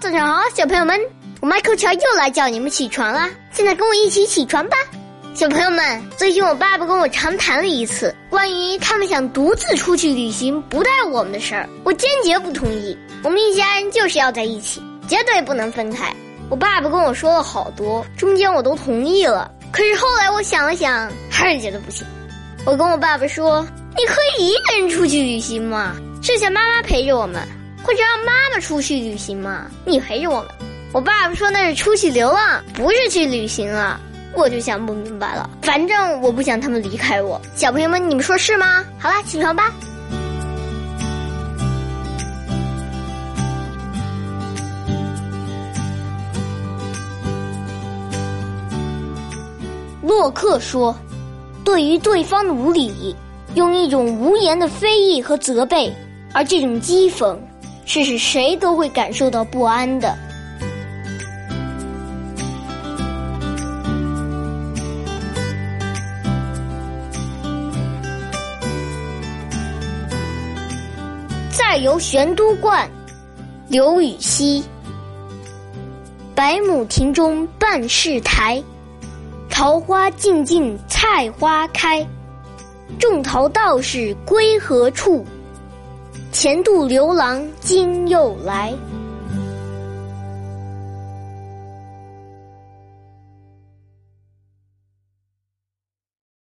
早上好，小朋友们，我麦克乔又来叫你们起床啦！现在跟我一起起床吧，小朋友们。最近我爸爸跟我长谈了一次关于他们想独自出去旅行不带我们的事儿，我坚决不同意。我们一家人就是要在一起，绝对不能分开。我爸爸跟我说了好多，中间我都同意了。可是后来我想了想，还是觉得不行。我跟我爸爸说：“你可以一个人出去旅行吗？剩下妈妈陪着我们。”或者让妈妈出去旅行嘛？你陪着我们。我爸爸说那是出去流浪，不是去旅行啊。我就想不明白了。反正我不想他们离开我。小朋友们，你们说是吗？好啦，起床吧。洛克说：“对于对方的无礼，用一种无言的非议和责备，而这种讥讽。”是使谁都会感受到不安的。再游玄都观，刘禹锡。百亩庭中半是苔，桃花尽尽菜花开。种桃道士归何处？前度刘郎今又来。